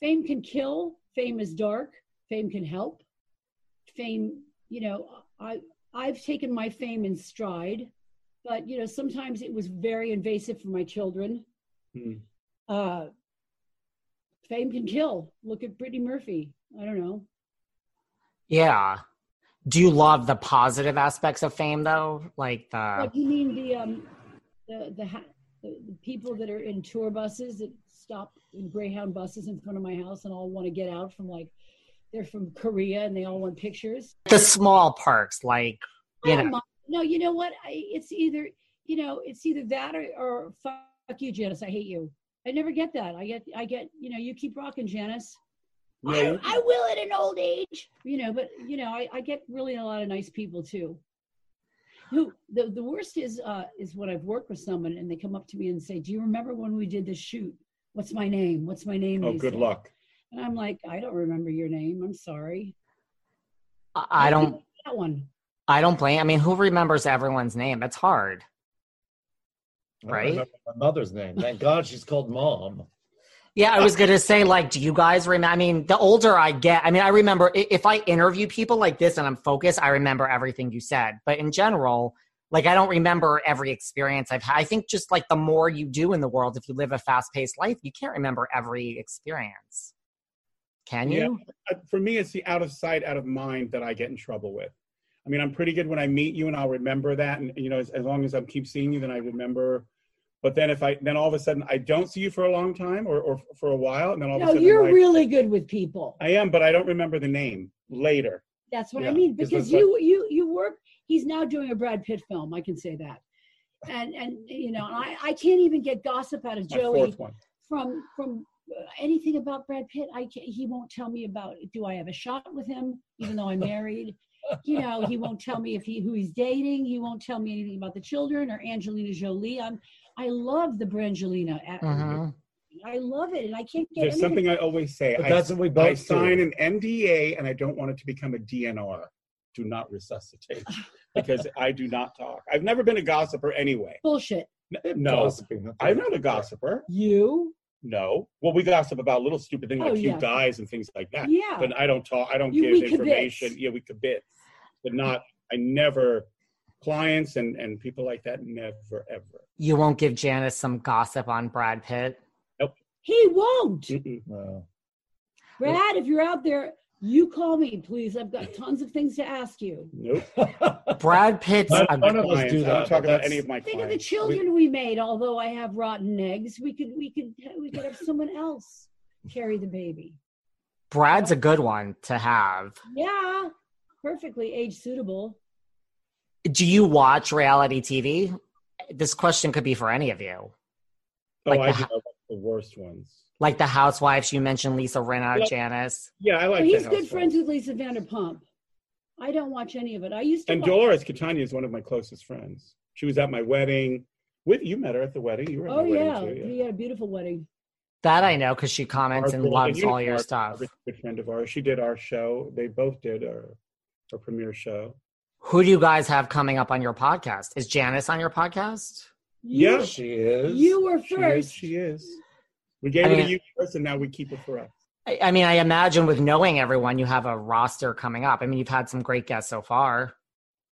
fame can kill. Fame is dark. Fame can help. Fame you know i i've taken my fame in stride but you know sometimes it was very invasive for my children. Hmm. uh fame can kill. Look at brittany murphy. I don't know Yeah. Do you love the positive aspects of fame though? Like the What you mean the um the the, ha- the the people that are in tour buses that stop in Greyhound buses in front of my house and all want to get out from like they're from Korea and they all want pictures. the small parks, like you know. mind. No, you know what? I, it's either you know it's either that or, or fuck you, Janice. I hate you. I never get that. I get I get you know you keep rocking, Janice. Yeah, I, I will at an old age. You know, but you know I, I get really a lot of nice people too. Who the, the worst is uh, is when I've worked with someone and they come up to me and say, "Do you remember when we did this shoot? What's my name? What's my name?" Oh, good say. luck. And I'm like, I don't remember your name. I'm sorry. I I don't that one. I don't blame I mean who remembers everyone's name? That's hard. I Right? my mother's name. Thank God she's called mom. Yeah, I was gonna say, like, do you guys remember? I mean, the older I get, I mean, I remember if I interview people like this and I'm focused, I remember everything you said. But in general, like, I don't remember every experience I've had. I think just like the more you do in the world, if you live a fast paced life, you can't remember every experience. Can you? Uh, For me, it's the out of sight, out of mind that I get in trouble with. I mean, I'm pretty good when I meet you, and I'll remember that. And you know, as, as long as I keep seeing you, then I remember. But then if I then all of a sudden I don't see you for a long time or, or for a while, and then all of a No, sudden you're like, really good with people. I am, but I don't remember the name later. That's what Yeah, I mean. Because just like- you you you work. He's now doing a Brad Pitt film. I can say that. And and you know, I I can't even get gossip out of Joey from from uh, anything about Brad Pitt. I can't, he won't tell me about. Do I have a shot with him, even though I'm married? you know, he won't tell me if he who he's dating. He won't tell me anything about the children or Angelina Jolie. I'm I love the Brangelina. a- Mhm. I love it, and I can't get There's anything. something I always say. But I, that's what we both I do. sign an NDA, and I don't want it to become a DNR. Do not resuscitate, because I do not talk. I've never been a gossiper anyway. bullshit. N- No, I'm not a gossiper. You? No. Well, we gossip about little stupid things like Oh, cute yeah. guys and things like that. Yeah. But I don't talk. I don't You- give we kibitz. information. Yeah, we could commit, but not. I never. Clients and and people like that never ever. You won't give Janice some gossip on Brad Pitt. Nope. He won't. Mm-mm. No. Brad, if you're out there, you call me, please. I've got tons of things to ask you. Nope. Brad Pitt's None- a none of us Clients. do I that. don't talk about any of my Think of the clients. children we made. Although I have rotten eggs, we could we could we could have someone else carry the baby. Brad's a good one to have. Yeah, perfectly age suitable. Do you watch reality TV? This question could be for any of you. Oh, Like I the do ho- know the worst ones. Like the housewives, you mentioned Lisa Rinna, Yeah. Janice. Yeah, I like. But the he's good friends with Lisa Vanderpump. I don't watch any of it. I used to. And watch- Dolores Catania is one of my closest friends. She was at my wedding. With you met her at the wedding. You were at Oh my yeah, wedding too. he had a beautiful wedding. That I know because she comments and Martha, loves you know all your stuff. a good friend of ours. She did our show. They both did our, our premiere show. Who do you guys have coming up on your podcast? Is Janice on your podcast? You, Yeah. She is. you were She is. first. She is. We gave I it mean- to you first, and now we keep it for us. I, I mean, I imagine with knowing everyone, you have a roster coming up. I mean, you've had some great guests so far.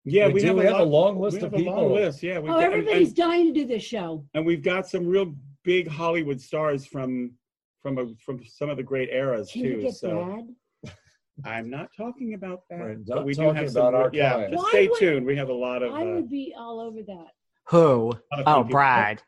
Yeah, We we, have, We a, have a long list we have of a long people. list. Yeah, we Oh, and- everybody's and, dying to do this show. and we've got some real big Hollywood stars from from a, from some of the great eras Can too. you get so Brad? I'm not talking about that. We're but not we do talking have some. about our yeah, clients. just Why stay would- tuned. We have a lot of. I Uh, would be all over that. Who? lot of Oh, fun people. Brad.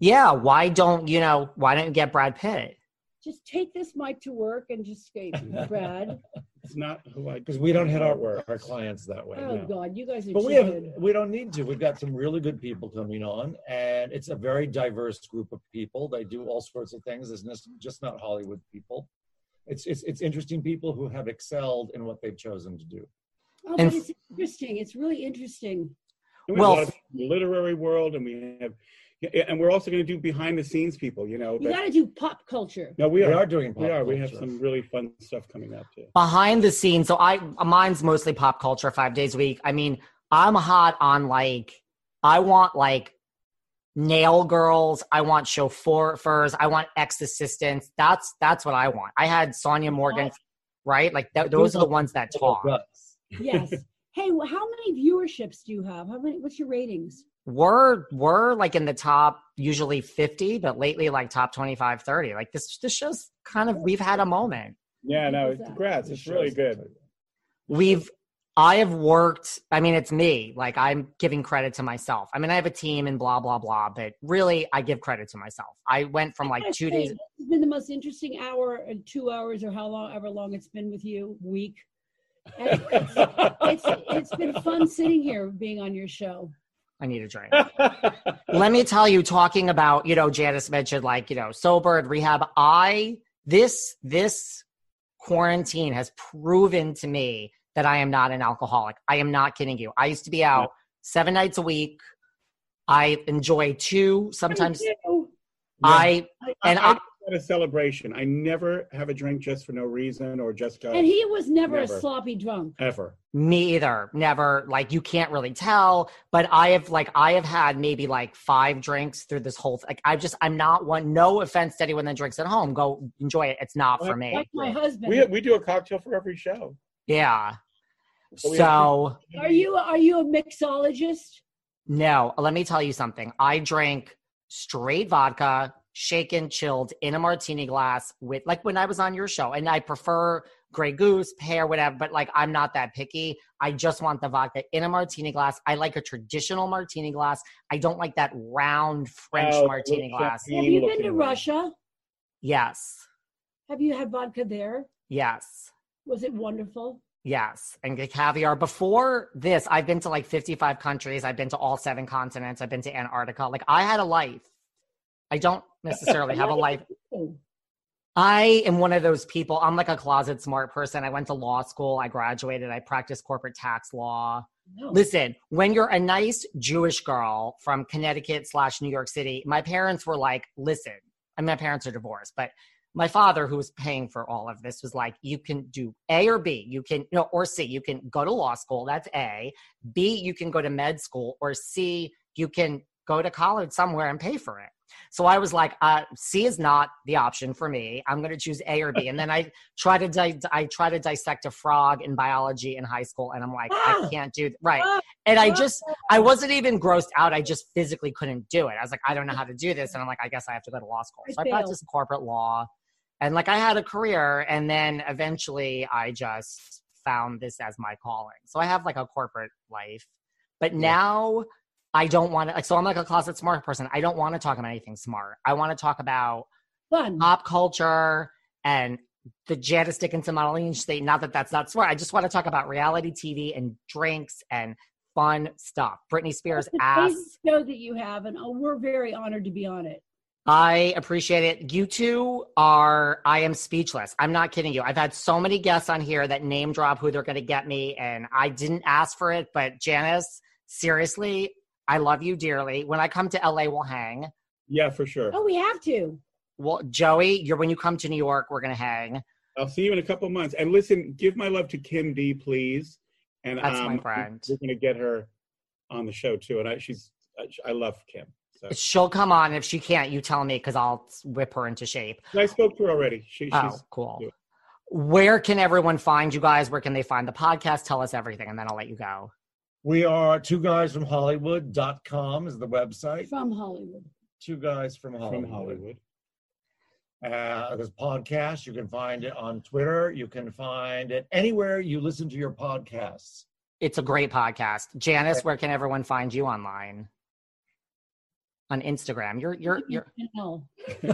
Yeah. Why don't you know? Why don't you get Brad Pitt? Just take this mic to work and just skate, Brad. It's not who I because we don't hit our work, our clients that way. Oh no. God, you guys are. But too we have good. we don't need to. We've got some really good people coming on, and it's a very diverse group of people. They do all sorts of things. It's just, just not Hollywood people. It's it's it's interesting people who have excelled in what they've chosen to do. Oh, And but it's interesting. It's really interesting. And we have Well, a lot of in the literary world, and we have, and we're also going to do behind the scenes people. You know, You that- got to do pop culture. no, we We are. are doing. we pop are. We have some really fun stuff coming up too. behind the scenes so i mine's mostly pop culture five days a week i mean i'm hot on like i want like nail girls i want chauffeurs i want ex assistants that's that's what i want i had sonja morgan right like th- those are the ones that talk Yes. hey, wh- how many viewerships do you have? How many? What's your ratings? we're we're like in the top usually 50 but lately like top 25 30 like this this show's kind of we've had a moment Yeah, no, congrats. It's really good. we've i have worked i mean it's me like i'm giving credit to myself i mean i have a team and blah blah blah but really i give credit to myself i went from like two days It's been the most interesting hour and two hours, or how long, ever long it's been with you. Week. It's, it's it's been fun sitting here being on your show. i need a drink let me tell you talking about you know janice mentioned like you know sober and rehab i this this quarantine has proven to me that i am not an alcoholic i am not kidding you i used to be out seven nights a week i enjoy two sometimes Me too. i I, And I, I- at a celebration. I never have a drink just for no reason or just go. And he was never, Never. a sloppy drunk. ever. Me either. Never. Like you can't really tell. But I have like I have had maybe like five drinks through this whole. Like I just I'm not one. No offense to anyone that drinks at home. Go enjoy it. It's not for me. Like my husband. We we do a cocktail for every show. Yeah. So we have- So are you are you a mixologist? no. Let me tell you something. I drink straight vodka, shaken, chilled in a martini glass with like when I was on your show, and I prefer Grey Goose, pear, whatever. But like I'm not that picky. I just want the vodka in a martini glass. I like a traditional martini glass. I don't like that round French Oh, martini glass. Have you been to one. Russia? Yes. Have you had vodka there? Yes. Was it wonderful? Yes, and get caviar. Before this, I've been to like 55 countries. I've been to all seven continents. I've been to Antarctica. Like I had a life. I don't necessarily have a life. I am one of those people. I'm like a closet smart person. I went to law school. I graduated. I practiced corporate tax law. no. Listen, when you're a nice Jewish girl from Connecticut slash New York City, my parents were like, listen, and my parents are divorced, but my father, who was paying for all of this, was like, you can do A or B. You can, no, or C. You can go to law school. That's A. B, you can go to med school. Or C, you can go to college somewhere and pay for it. So I was like, uh, C is not the option for me. I'm going to choose A or B. And then I try to di- I try to dissect a frog in biology in high school, and I'm like, I Ah! can't do th- right. Ah! And I just I wasn't even grossed out. I just physically couldn't do it. I was like, I don't know how to do this, and I'm like, I guess I have to go to law school. So I practiced corporate law, and like I had a career, and then eventually I just found this as my calling. So I have like a corporate life, but now I don't want to. Like, so I'm like a closet smart person. I don't want to talk about anything smart. I want to talk about Fun. pop culture and the Janice Dickinson modeling state. Not that that's not smart. I just want to talk about reality TV and drinks and fun stuff. Britney Spears ass. show that you have, and oh, we're very honored to be on it. I appreciate it. You two are, I am speechless. I'm not kidding you. I've had so many guests on here that name drop who they're going to get me, and I didn't ask for it. But Janice, seriously, I love you dearly. When I come to LA, we'll hang. Yeah, for sure. Oh, we have to. Well, Joey, you're when you come to New York, we're going to hang. I'll see you in a couple months. And listen, give my love to Kim D, please. And That's my um, friend. We're going to get her on the show too. And I, she's, I love Kim. So She'll come on. If she can't, you tell me because I'll whip her into shape. I spoke to her already. She, Oh, she's cool. good. Where can everyone find you guys? Where can they find the podcast? Tell us everything, and then I'll let you go. We are two guys from Hollywood.com is the website. From Hollywood. Two guys from Hollywood. from Hollywood. Uh, this podcast, you can find it on Twitter. You can find it anywhere you listen to your podcasts. It's a great podcast. Janice, where can everyone find you online? On Instagram. You're you're you're No,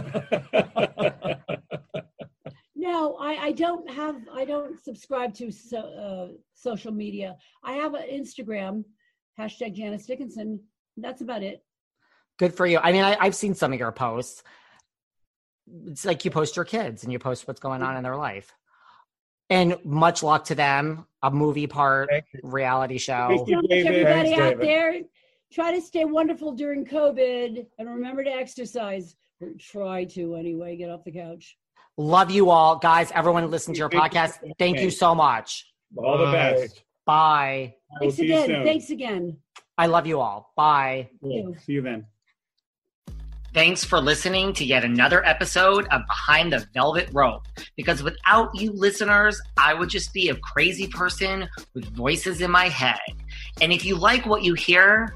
no, I, I don't have. I don't subscribe to so, uh, social media. I have an Instagram hashtag Janice Dickinson. That's about it. good for you. I mean, I, I've seen some of your posts. It's like you post your kids and you post what's going on in their life. And much luck to them. A movie part, reality show. Thank you. David. everybody Thanks, out David. there, try to stay wonderful during COVID and remember to exercise. Or try to anyway. Get off the couch. Love you all. Guys, everyone listen to your podcast. Thank you so much. All the best. Bye. Thanks again. Thanks again. I love you all. Bye. Cool. See you then. Thanks for listening to yet another episode of Behind the Velvet Rope. Because without you listeners, I would just be a crazy person with voices in my head. And if you like what you hear,